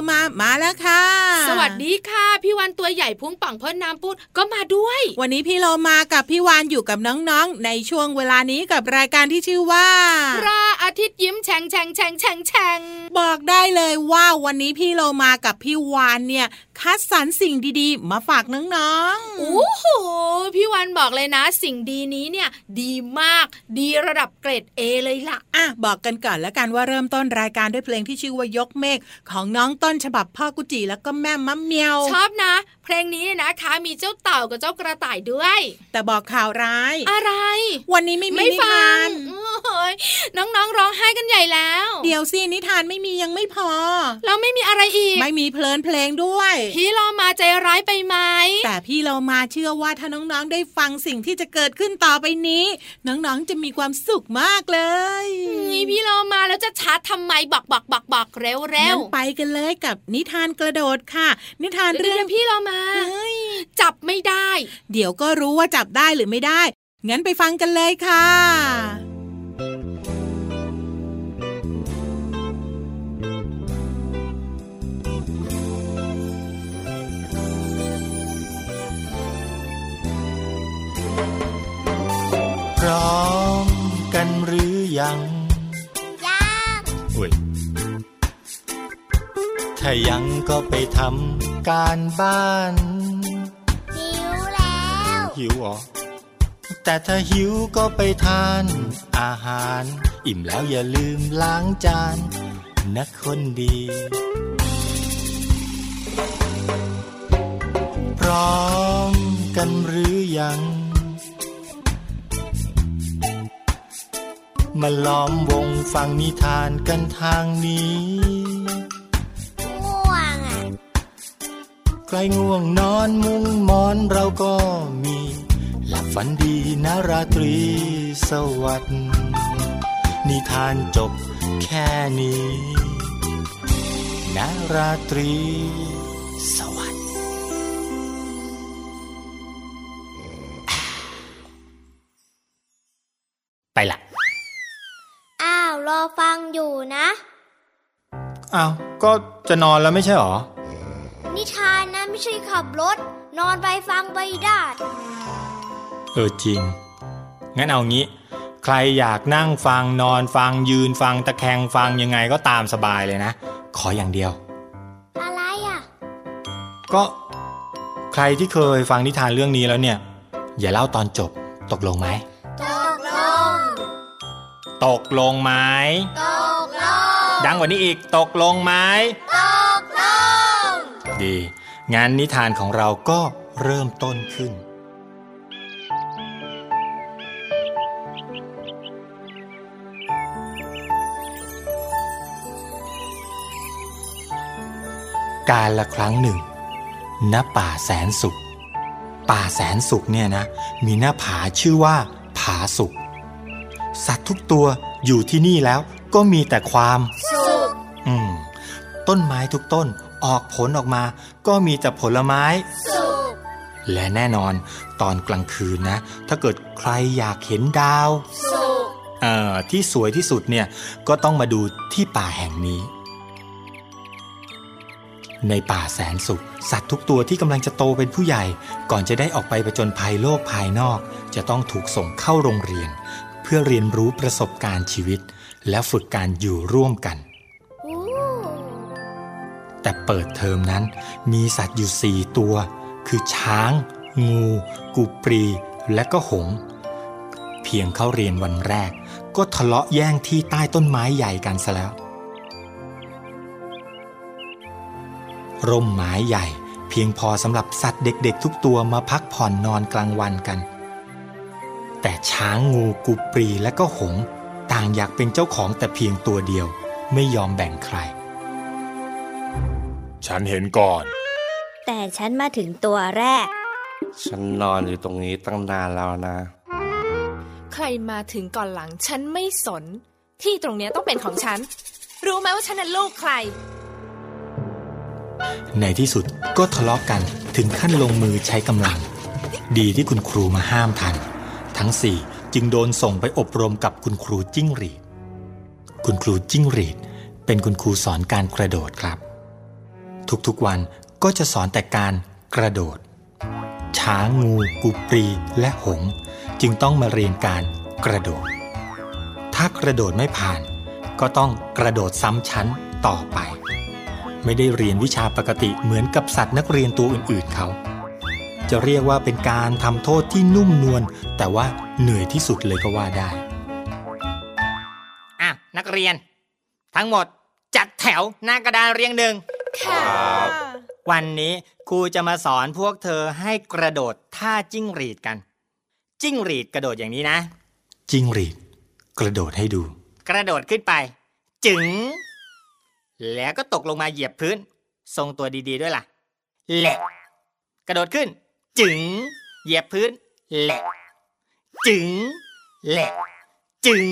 เรามามาแล้วค่ะ สวัสดีค่ะ พี่วันตัวใหญ่พุงป่องพ่นน้ำปุดก็มาด้วย วันนี้พี่เรามากับพี่วานอยู่กับน้องๆ ในช่วงเวลานี้กับรายการที่ชื่อว่าพระอาทิตย์ยิ้มแฉ่งแฉ่งแฉ่งแฉ่งแฉ่งบอกได้เลยว่าวันนี้พี่เรามากับพี่วานเนี่ยคัดสรรสิ่งดีๆ มาฝากน้องๆโอ้โห พี่วันบอกเลยนะ สิ่งดีนี้เนี่ยดีมาก ดีระดับเกรดเอเลยล่ะ อะบอกกันก่อนแล้วกันว่าเริ่มต้นรายการด้วยเพลงที่ชื่อว่ายกเมฆของน้องต้นฉบับพ่อกุจิแล้วก็แม่มะเมียว ชอบนะ เพลงนี้นะคะ มีเจ้าเต่ากับเจ้ากระต่ายด้วย แต่บอกข่าวร้าย อะไร วันนี้ไม่มีไม่นิฟัทางนโอ้ยน้องๆร้องไห้กันใหญ่แล้ว เดี๋ยวสินิทานไม่มียังไม่พอแล้วไม่มีอะไรอีก ไม่มีเพลินเพลงด้วย พี่เรามาใจร้ายไปไหม แต่พี่เรามาเชื่อว่าถ้าน้องๆได้ฟังสิ่งที่จะเกิดขึ้นต่อไปนี้ น้องๆจะมีความสุขมากเลยนี่พี่เรามาแล้วจะชาร์จทำไมบอกบอกบอกบอกเร็วเร็วงั้นไปกันเลยกับนิทานกระโดดค่ะ นิทานเรื่เรื่อองงพี่เรามาเฮ้ยจับไม่ได้ เดี๋ยวก็รู้ว่าจับได้หรือไม่ได้ งั้นไปฟังกันเลยค่ะพร้อมกันหรือยังยัง ถ้ายังก็ไปทำการบ้าน หิวแล้ว หิวเหรอ แต่ถ้าหิวก็ไปทาน อาหาร อิ่มแล้วอย่าลืมล้างจาน นะคนดี พร้อมกันหรือยัง มาล้อมวงฟังนิทานกันทางนี้ ใครง่วงนอนมุ้งมอนเราก็มี หลับฝันดีนะราตรีสวัสดิ์นิทานจบแค่นี้นะราตรีสวัสดิ์ไปละอ้าวรอฟังอยู่นะ อ้าว ก็จะนอนแล้วไม่ใช่หรอ นิทานนะไม่ ใช่ขับรถ นอนไปฟังไปได้ เออจริง งั้นเอางี้ ใครอยากนั่งฟังนอนฟังยืนฟังตะแคงฟังยังไงก็ตามสบายเลยนะ ขออย่างเดียว อะไรอะ ก็ใครที่เคยฟังนิทานเรื่องนี้แล้วเนี่ย อย่าเล่าตอนจบตกลงไหม ตกลง ตกลงไหม ตกลง ดังกว่านี้อีกตกลงไหม ตกลง ดี งั้นนิทานของเราก็เริ่มต้นขึ้น การละครั้งหนึ่ง ณ ป่าแสนสุข ป่าแสนสุขเนี่ยนะ มีหน้าผาชื่อว่า ผาสุข สัตว์ทุกตัวอยู่ที่นี่แล้วก็มีแต่ความ สุข อืม ต้นไม้ทุกต้น ออกผลออกมา ก็มีแต่ผลไม้สุขและแน่นอนตอนกลางคืนนะ ถ้าเกิดใครอยากเห็นดาวสุขเอ่อที่สวยที่สุดเนี่ยก็ต้องมาดูที่ป่าแห่งนี้ ในป่าแสนสุข สัตว์ทุกตัวที่กำลังจะโตเป็นผู้ใหญ่ ก่อนจะได้ออกไปผจญภัยโลกภายนอก จะต้องถูกส่งเข้าโรงเรียน เพื่อเรียนรู้ประสบการณ์ชีวิต และฝึกการอยู่ร่วมกันอู้ แต่เปิดเทอมนั้นมีสัตว์อยู่สี่ตัว คือช้าง งู กูปรี และก็หง เพียงเข้าเรียนวันแรก ก็ทะเลาะแย่งที่ใต้ต้นไม้ใหญ่กันซะแล้ว ร่มไม้ใหญ่ เพียงพอสำหรับสัตว์เด็กๆ ทุกตัวมาพักผ่อนนอนกลางวันกัน แต่ช้างงูกูปรีและก็หง ต่างอยากเป็นเจ้าของแต่เพียงตัวเดียวไม่ยอมแบ่งใคร ฉันเห็นก่อน แต่ฉันมาถึงตัวแรก ฉันนอนอยู่ตรงนี้ตั้งนานแล้วนะ ใครมาถึงก่อนหลังฉันไม่สน ที่ตรงเนี้ยต้องเป็นของฉัน รู้ไหมว่าฉันน่ะลูกใคร ในที่สุดก็ทะเลาะกันถึงขั้นลงมือใช้กำลัง ดีที่คุณครูมาห้ามทัน ทั้งสี่จึงโดนส่งไปอบรมกับคุณครูจิ้งหรีด คุณครูจิ้งหรีด เป็นคุณครูสอนการกระโดดครับ ทุกๆวันก็จะสอนแต่การกระโดด ช้างงูกูปรีและหงส์จึงต้องมาเรียนการกระโดด ถ้ากระโดดไม่ผ่าน ก็ต้องกระโดดซ้ำชั้นต่อไป ไม่ได้เรียนวิชาปกติเหมือนกับสัตว์นักเรียนตัวอื่นๆเขา จะเรียกว่าเป็นการทำโทษที่นุ่มนวลแต่ว่าเหนื่อยที่สุดเลยก็ว่าได้อะนักเรียน ทั้งหมดจัดแถวหน้ากระดานเรียงหนึ่ง ค่ะวันนี้ครูจะมาสอนพวกเธอให้กระโดดท่าจิ้งหรีดกัน จิ้งหรีดกระโดดอย่างนี้นะ จิ้งหรีด กระโดดให้ดู กระโดดขึ้นไป จึง แล้วก็ตกลงมาเหยียบพื้น ทรงตัวดีๆด้วยล่ะแหละกระโดดขึ้น จึง เหยียบพื้นแหละจึงแหละจึง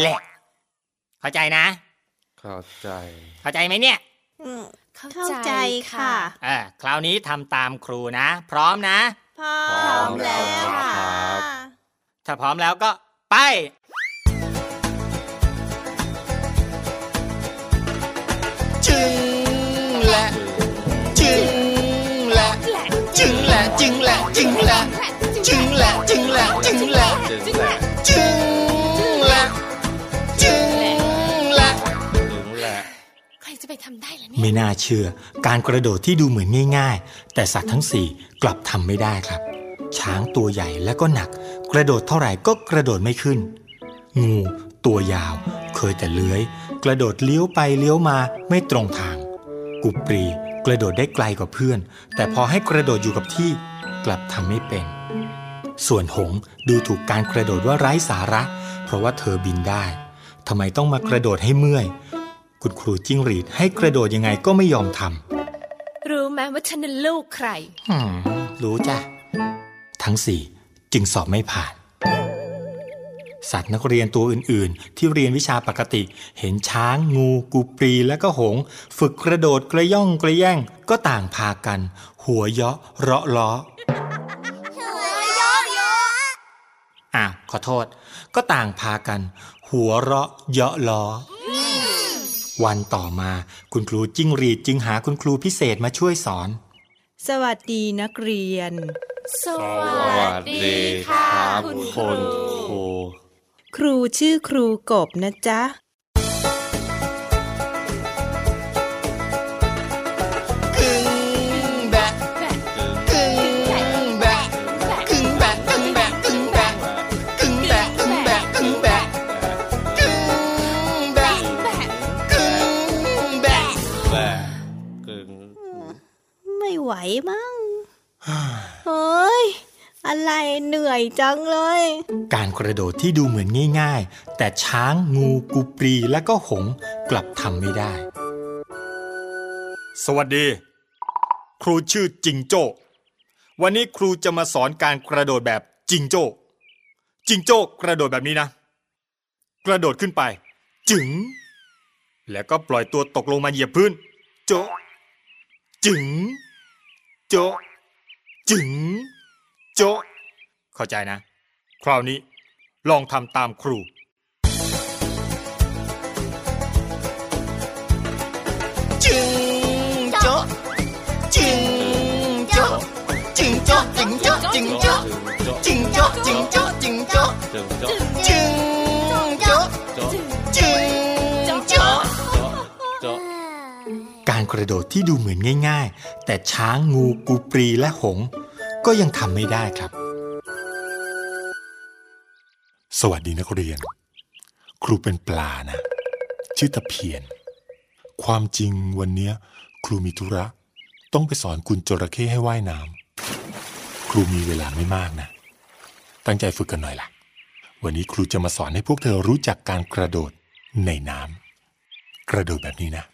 แหละเข้าใจนะ เข้าใจ เข้าใจไหมเนี่ย เข้าใจค่ะเออคราวนี้ทำตามครูนะ พร้อมนะ พร้อมแล้วค่ะ ถ้าพร้อมแล้วก็ไปจึงและจึงและจึงและจึงและจึงและจึงและจึงและจึงและจึงและจึงและจึงและ ทำได้เหรอเนี่ยไม่น่าเชื่อ การกระโดดที่ดูเหมือนง่าย ๆ แต่สัตว์ทั้งสี่กลับทำไม่ได้ครับ ช้างตัวใหญ่และก็หนัก กระโดดเท่าไหร่ก็กระโดดไม่ขึ้น งูตัวยาว เคยแต่เลื้อย กระโดดเลี้ยวไปเลี้ยวมาไม่ตรงทาง กุปรีกระโดดได้ไกลกว่าเพื่อน แต่พอให้กระโดดอยู่กับที่กลับทำไม่เป็น ส่วนหงดูถูกการกระโดดว่าไร้สาระ เพราะว่าเธอบินได้ทำไมต้องมากระโดดให้เมื่อย คุณครูจิ้งหรีดให้กระโดดยังไงก็ไม่ยอมทำ รู้ไหมว่าฉันเป็นลูกใครหืมรู้จ้ะ ทั้งสี่จึงสอบไม่ผ่าน สัตว์นักเรียนตัวอื่นๆ ที่เรียนวิชาปกติ เห็นช้าง งู กูปรีและก็หงส์ฝึกกระโดดกระย่องกระแย่งก็ต่างพากัน หัวเยาะเราะล้ออะขอโทษ ก็ต่างพากัน หัวเราะเยาะล้ออ วันต่อมาคุณครูจิ้งหรีดจึงหาคุณครูพิเศษมาช่วยสอน สวัสดีนักเรียนสสวัวัสสดีดีคค่ะรับคุณคครูนครูครูชื่อครูกบนะจ๊ะ จังเลย การกระโดดที่ดูเหมือนง่ายๆ แต่ช้างงูกูปรีและก็หงกลับทำไม่ได้ สวัสดี ครูชื่อจิงโจ้ วันนี้ครูจะมาสอนการกระโดดแบบจิงโจ้จิงโจ้กระโดดแบบนี้นะ กระโดดขึ้นไป จึง แล้วก็ปล่อยตัวตกลงมาเหยียบพื้น โจจึง โจจึง โจ เข้าใจนะ คราวนี้ลองทำตามครู จิงโจ๊ะจิงโจ๊ะจิงโจ๊ะจิงโจ๊ะจิงโจ๊ะจิงโจ๊ะจิงโจ๊ะจิงโจ๊ะจึงโจ๊ะจิงโจ๊ะโจ๊ะจิงโจ๊ะโจ๊ะการกระโดดที่ดูเหมือนง่าย ๆ แต่ช้างงูกูปรีและหงส์ก็ยังทำไม่ได้ครับ สวัสดีนักเรียน ครูเป็นปลานะ ชื่อตะเพียน ความจริงวันเนี้ยครูมีธุระ ต้องไปสอนคุณจระเข้ให้ว่ายน้ำครูมีเวลาไม่มากนะ ตั้งใจฝึกกันหน่อยล่ะ วันนี้ครูจะมาสอนให้พวกเธอรู้จักการกระโดดในน้ำกระโดดแบบนี้นะ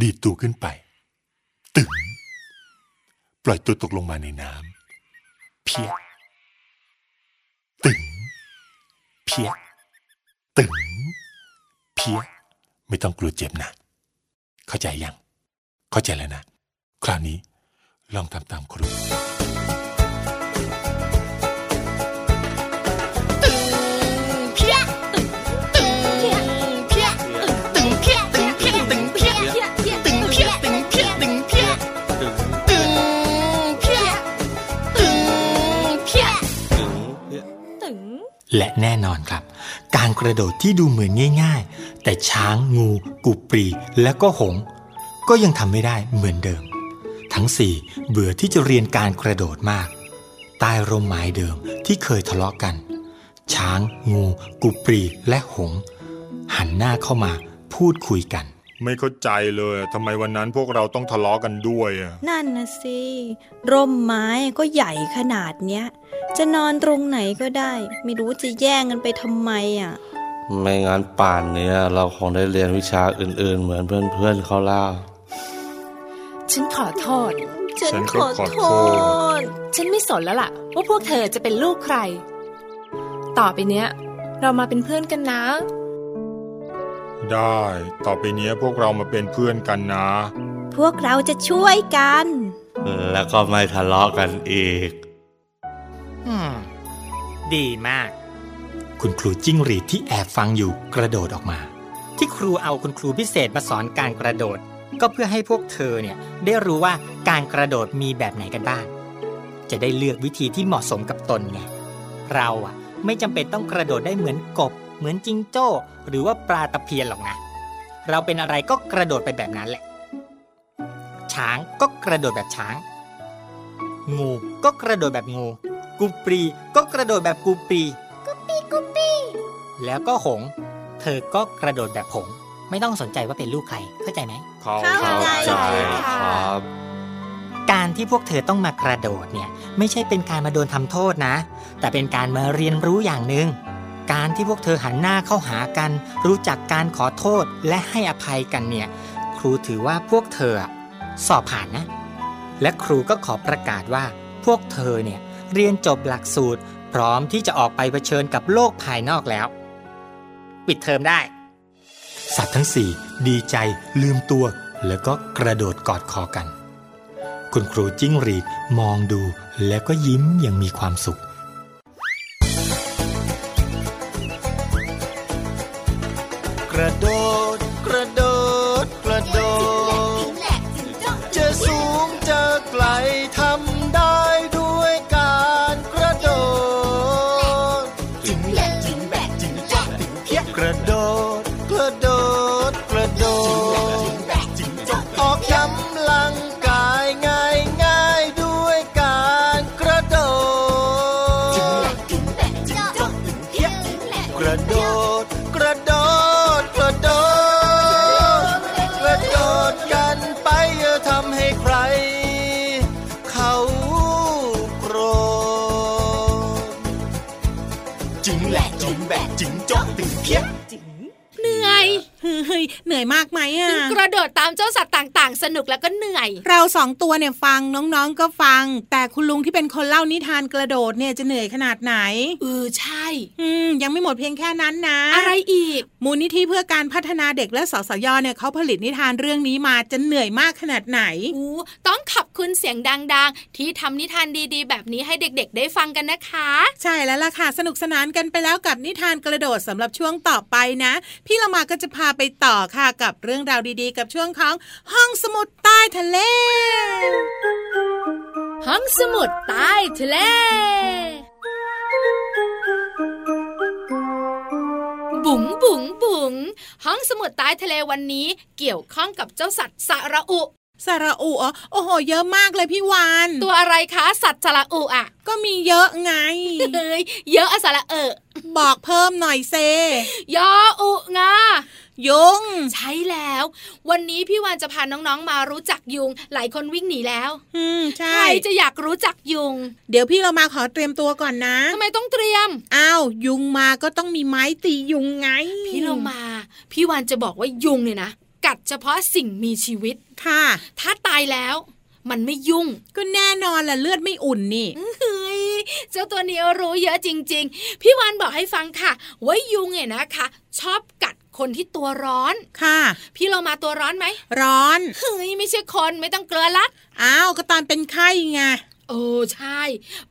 ดีดตัวขึ้นไป ตึงปล่อยตัวตกลงมาในน้ำเพียตึง เพี้ยตึงเพี้ยไม่ต้องกลัวเจ็บนะ เข้าใจยัง เข้าใจแล้วนะ คราวนี้ลองทำตามครู และแน่นอนครับ การกระโดดที่ดูเหมือนง่าย ๆ แต่ช้างงูกูปรี และก็หง ก็ยังทำไม่ได้เหมือนเดิม ทั้งสี่เบื่อที่จะเรียนการกระโดดมาก ใต้ร่มไม้เดิมที่เคยทะเลาะกัน ช้าง งูกูปรีและหง หันหน้าเข้ามาพูดคุยกัน ไม่เข้าใจเลยทำไมวันนั้นพวกเราต้องทะเลาะกันด้วยอะนั่นนะสิร่มไม้ก็ใหญ่ขนาดเนี้ย จะนอนตรงไหนก็ได้ ไม่รู้จะแย่งกันไปทำไมอะ ไม่งั้นป่านเนี้ยเราคงได้เรียนวิชาอื่นๆ เหมือนเพื่อนๆเขาแล้วฉันขอโทษ ฉันขอโทษ ฉันไม่สนแล้วล่ะ ว่าพวกเธอจะเป็นลูกใคร ต่อไปเนี้ย เรามาเป็นเพื่อนกันนะ ได้ ต่อไปเนี้ยพวกเรามาเป็นเพื่อนกันนะ พวกเราจะช่วยกัน แล้วก็ไม่ทะเลาะกันอีกอืมดีมาก คุณครูจิ้งหรีดที่แอบฟังอยู่กระโดดออกมา ที่ครูเอาคุณครูพิเศษมาสอนการกระโดด ก็เพื่อให้พวกเธอเนี่ยได้รู้ว่าการกระโดดมีแบบไหนกันบ้าง จะได้เลือกวิธีที่เหมาะสมกับตนไงเราอะ ไม่จำเป็นต้องกระโดดได้เหมือนกบ เหมือนจิงโจ้ หรือว่าปลาตะเพียนหรอกนะ เราเป็นอะไรก็กระโดดไปแบบนั้นแหละ ช้างก็กระโดดแบบช้าง งูก็กระโดดแบบงูกุปรีก็กระโดดแบบกุปรีกุปปี้กุปปี้แล้วก็หงส์เธอก็กระโดดแบบหงส์ไม่ต้องสนใจว่าเป็นลูกใครเข้าใจไหมเข้าใจครับการที่พวกเธอต้องมากระโดดเนี่ย ไม่ใช่เป็นการมาโดนทำโทษนะ แต่เป็นการมาเรียนรู้อย่างหนึ่ง การที่พวกเธอหันหน้าเข้าหากัน รู้จักการขอโทษและให้อภัยกันเนี่ย ครูถือว่าพวกเธอสอบผ่านนะ และครูก็ขอประกาศว่า พวกเธอเนี่ยเรียนจบหลักสูตร พร้อมที่จะออกไปเผชิญกับโลกภายนอกแล้ว ปิดเทอมได้ สัตว์ทั้งสี่ดีใจลืมตัว แล้วก็กระโดดกอดคอกัน คุณครูจิ้งหรีดมองดูแล้วก็ยิ้มอย่างมีความสุข เหนื่อยมากไหมอะกระโดดตามเจ้าสัตว์ต่างๆ สนุกแล้วก็เหนื่อย เราสองตัวเนี่ยฟังน้องๆก็ฟัง แต่คุณลุงที่เป็นคนเล่านิทานกระโดดเนี่ยจะเหนื่อยขนาดไหนเออใช่ อืมยังไม่หมดเพียงแค่นั้นนะ อะไรอีก มูลนิธิเพื่อการพัฒนาเด็กและสสยเนี่ยเขาผลิตนิทานเรื่องนี้มาจะเหนื่อยมากขนาดไหนอู้ต้องขอบคุณเสียงดังๆ ที่ทำนิทานดีๆ แบบนี้ให้เด็กๆ ได้ฟังกันนะคะ ใช่แล้วล่ะค่ะสนุกสนานกันไปแล้วกับนิทานกระโดดสำหรับช่วงต่อไปนะ พี่เรามาก็จะพาไปต่อค่ะกับเรื่องราวดีๆ กับช่วงของห้องสมุดใต้ทะเล ห้องสมุดใต้ทะเล บุ๋งบุ๋งบุ๋งห้องสมุดใต้ทะเลวันนี้เกี่ยวข้องกับเจ้าสัตว์สระอุสระอุอ๋อโอ้โห เยอะมากเลยพี่วานตัวอะไรคะ สัตว์สระอุอะ ก็มีเยอะไงเฮ้ยเยอะอะสระเออบอกเพิ่มหน่อยเซยออุงา ยุง ใช่แล้ว วันนี้พี่วานจะพาน้องๆมารู้จักยุง หลายคนวิ่งหนีแล้ว อืมใช่ ใครจะอยากรู้จักยุง เดี๋ยวพี่เรามาขอเตรียมตัวก่อนนะทำไมต้องเตรียม อ้าวยุงมาก็ต้องมีไม้ตียุงไง พี่เรามา พี่วานจะบอกว่ายุงเนี่ยนะกัดเฉพาะสิ่งมีชีวิตค่ะ ถ้าตายแล้วมันไม่ยุ่ง ก็แน่นอนแหละเลือดไม่อุ่นนี่เฮ้ยเจ้าตัวนี้รู้เยอะจริง ๆ พี่วานบอกให้ฟังค่ะ ว่ายุงเนี่ยนะคะ ชอบกัด คนที่ตัวร้อนค่ะ พี่เรามาตัวร้อนไหม ร้อนเฮ้ยไม่ใช่คนไม่ต้องเกลือลัดอ้าวก็ตอนเป็นไข้ไงโอ้ใช่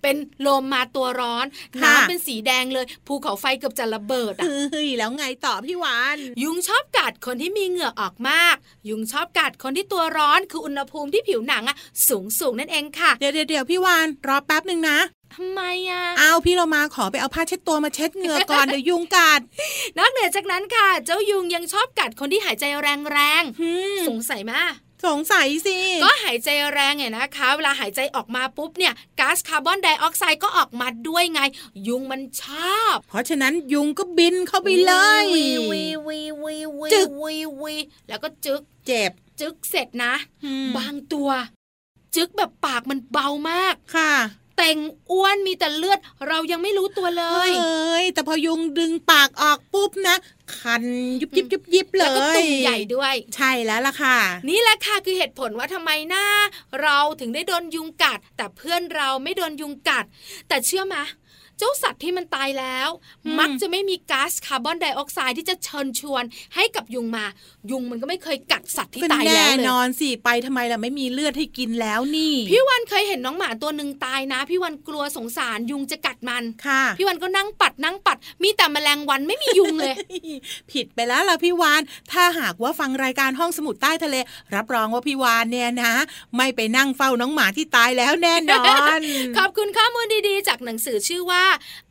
เป็นลมมาตัวร้อนค่ะน้ำเป็นสีแดงเลย ภูเขาไฟเกือบจะระเบิดอะเฮ้ยแล้วไงต่อพี่วานยุงชอบกัดคนที่มีเหงื่อออกมาก ยุงชอบกัดคนที่ตัวร้อนคืออุณหภูมิที่ผิวหนังอะสูงสูงนั่นเองค่ะเดี๋ยวเดี๋ยวเดี๋ยวพี่วานรอแป๊บหนึ่งนะ ทำไมอะอ้าวพี่เรามาขอไปเอาผ้าเช็ดตัวมาเช็ดเหงื่อก่อนเดี๋ยวยุงกัด นอกเหนือจากนั้นค่ะ เจ้ายุงยังชอบกัดคนที่หายใจแรงอืมๆสงสัยมาสงสัยสิ ก็หายใจแรงเนี่ยนะคะ เวลาหายใจออกมาปุ๊บเนี่ยก๊าซคาร์บอนไดออกไซด์ก็ออกมาด้วยไง ยุงมันชอบ เพราะฉะนั้นยุงก็บินเข้าไปเลยวีวีวีวีวีจึกวีวีแล้วก็จึกเจ็บ จึกเสร็จนะอืมบางตัว จึกแบบปากมันเบามากค่ะแต่งอ้วนมีแต่เลือด เรายังไม่รู้ตัวเลยเอ้ยแต่พอยุงดึงปากออกปุ๊บนะคันยุบยิบยุบยิบเลแล้วยก็ตุ่มใหญ่ด้วย ใช่แล้วล่ะค่ะ นี่แหละค่ะคือเหตุผลว่าทำไมหน้า เราถึงได้โดนยุงกัด แต่เพื่อนเราไม่โดนยุงกัด แต่เชื่อไหม เจ้าสัตว์ที่มันตายแล้วอืมมักจะไม่มีก๊าซคาร์บอนไดออกไซด์ที่จะเชิญชวนให้กับยุงมา ยุงมันก็ไม่เคยกัดสัตว์ที่ก็ตายแน่แล้วเลยนอนสิไปทำไมล่ะไม่มีเลือดให้กินแล้วนี่ พี่วันเคยเห็นน้องหมาตัวหนึ่งตายนะ พี่วันกลัวสงสารยุงจะกัดมันค่ะพี่วันก็นั่งปัดนั่งปัด มีแต่แมลงวันไม่มียุงเลย ผิดไปแล้วล่ะพี่วานถ้าหากว่าฟังรายการห้องสมุดใต้ทะเล รับรองว่าพี่วานเนี่ยนะ ไม่ไปนั่งเฝ้าน้องหมาที่ตายแล้วแน่นอน ขอบคุณข้อมูลดีๆ จากหนังสือชื่อว่า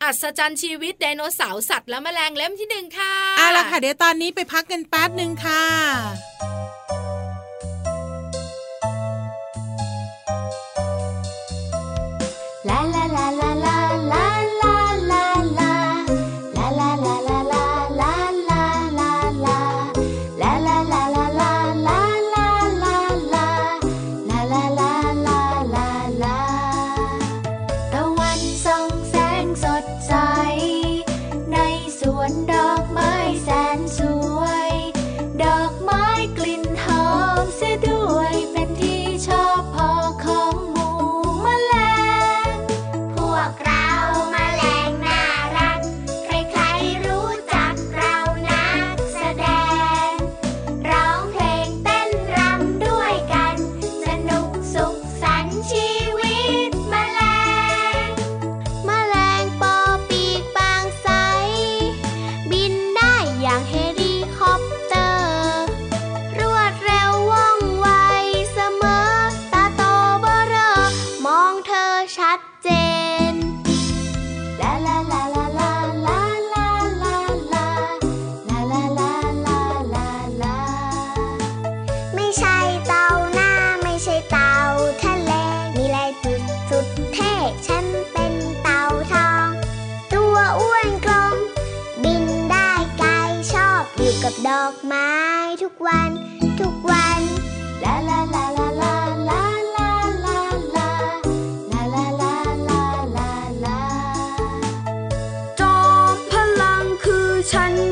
อัศจรรย์ชีวิตไดโนเสาร์สัตว์และแมลงเล่มที่หนึ่งค่ะเอาละค่ะเดี๋ยวตอนนี้ไปพักกันแป๊บหนึ่งค่ะ 参。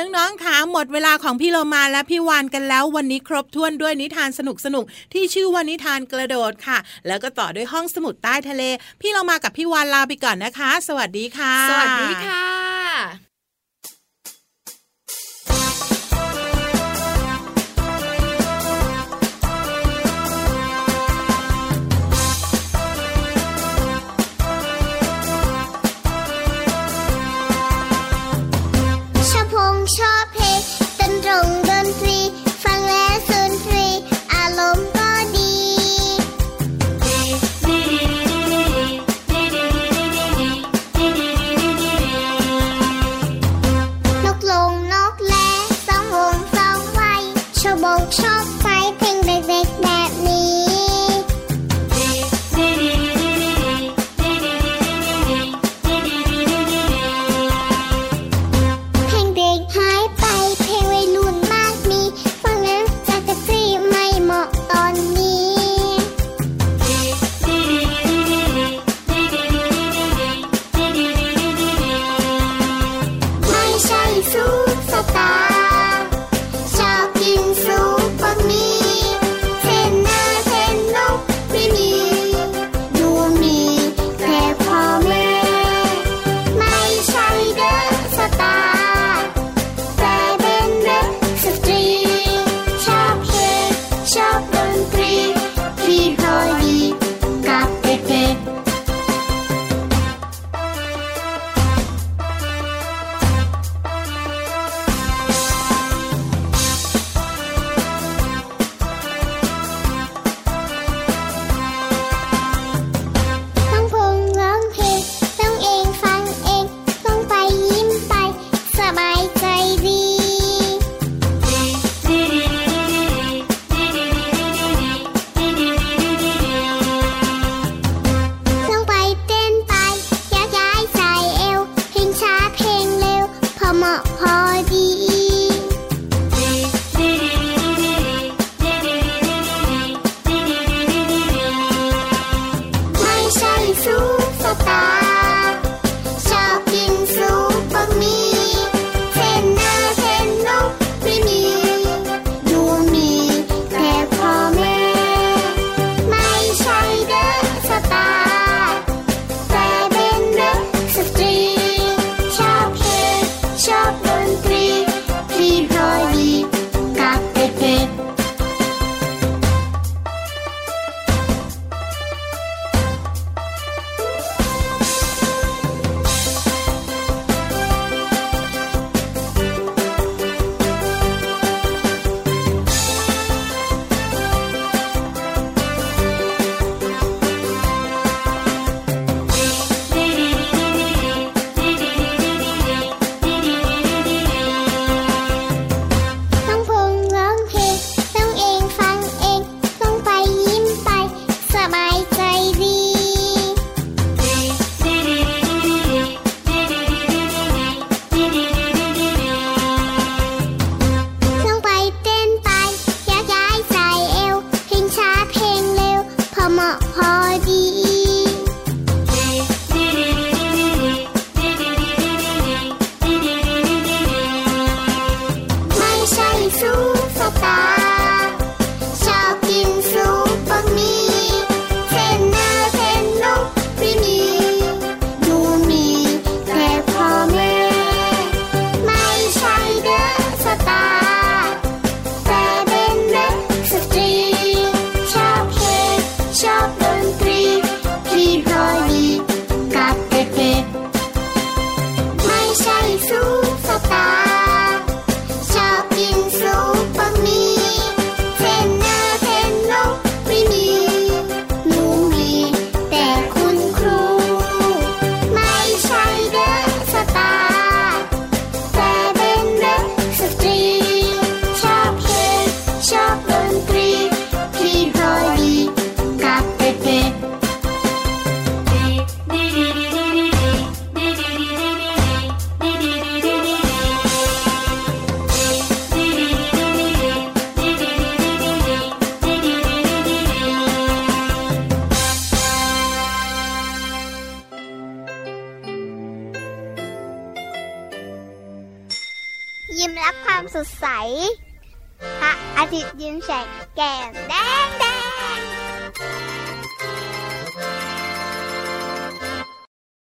น้องๆถามหมดเวลาของพี่โลมาและพี่วานกันแล้ววันนี้ครบถ้วนด้วยนิทานสนุกสนุกที่ชื่อว่านิทานกระโดดค่ะ แล้วก็ต่อด้วยห้องสมุดใต้ทะเล พี่เรามากับพี่วานลาไปก่อนนะคะ สวัสดีค่ะ สวัสดีค่ะ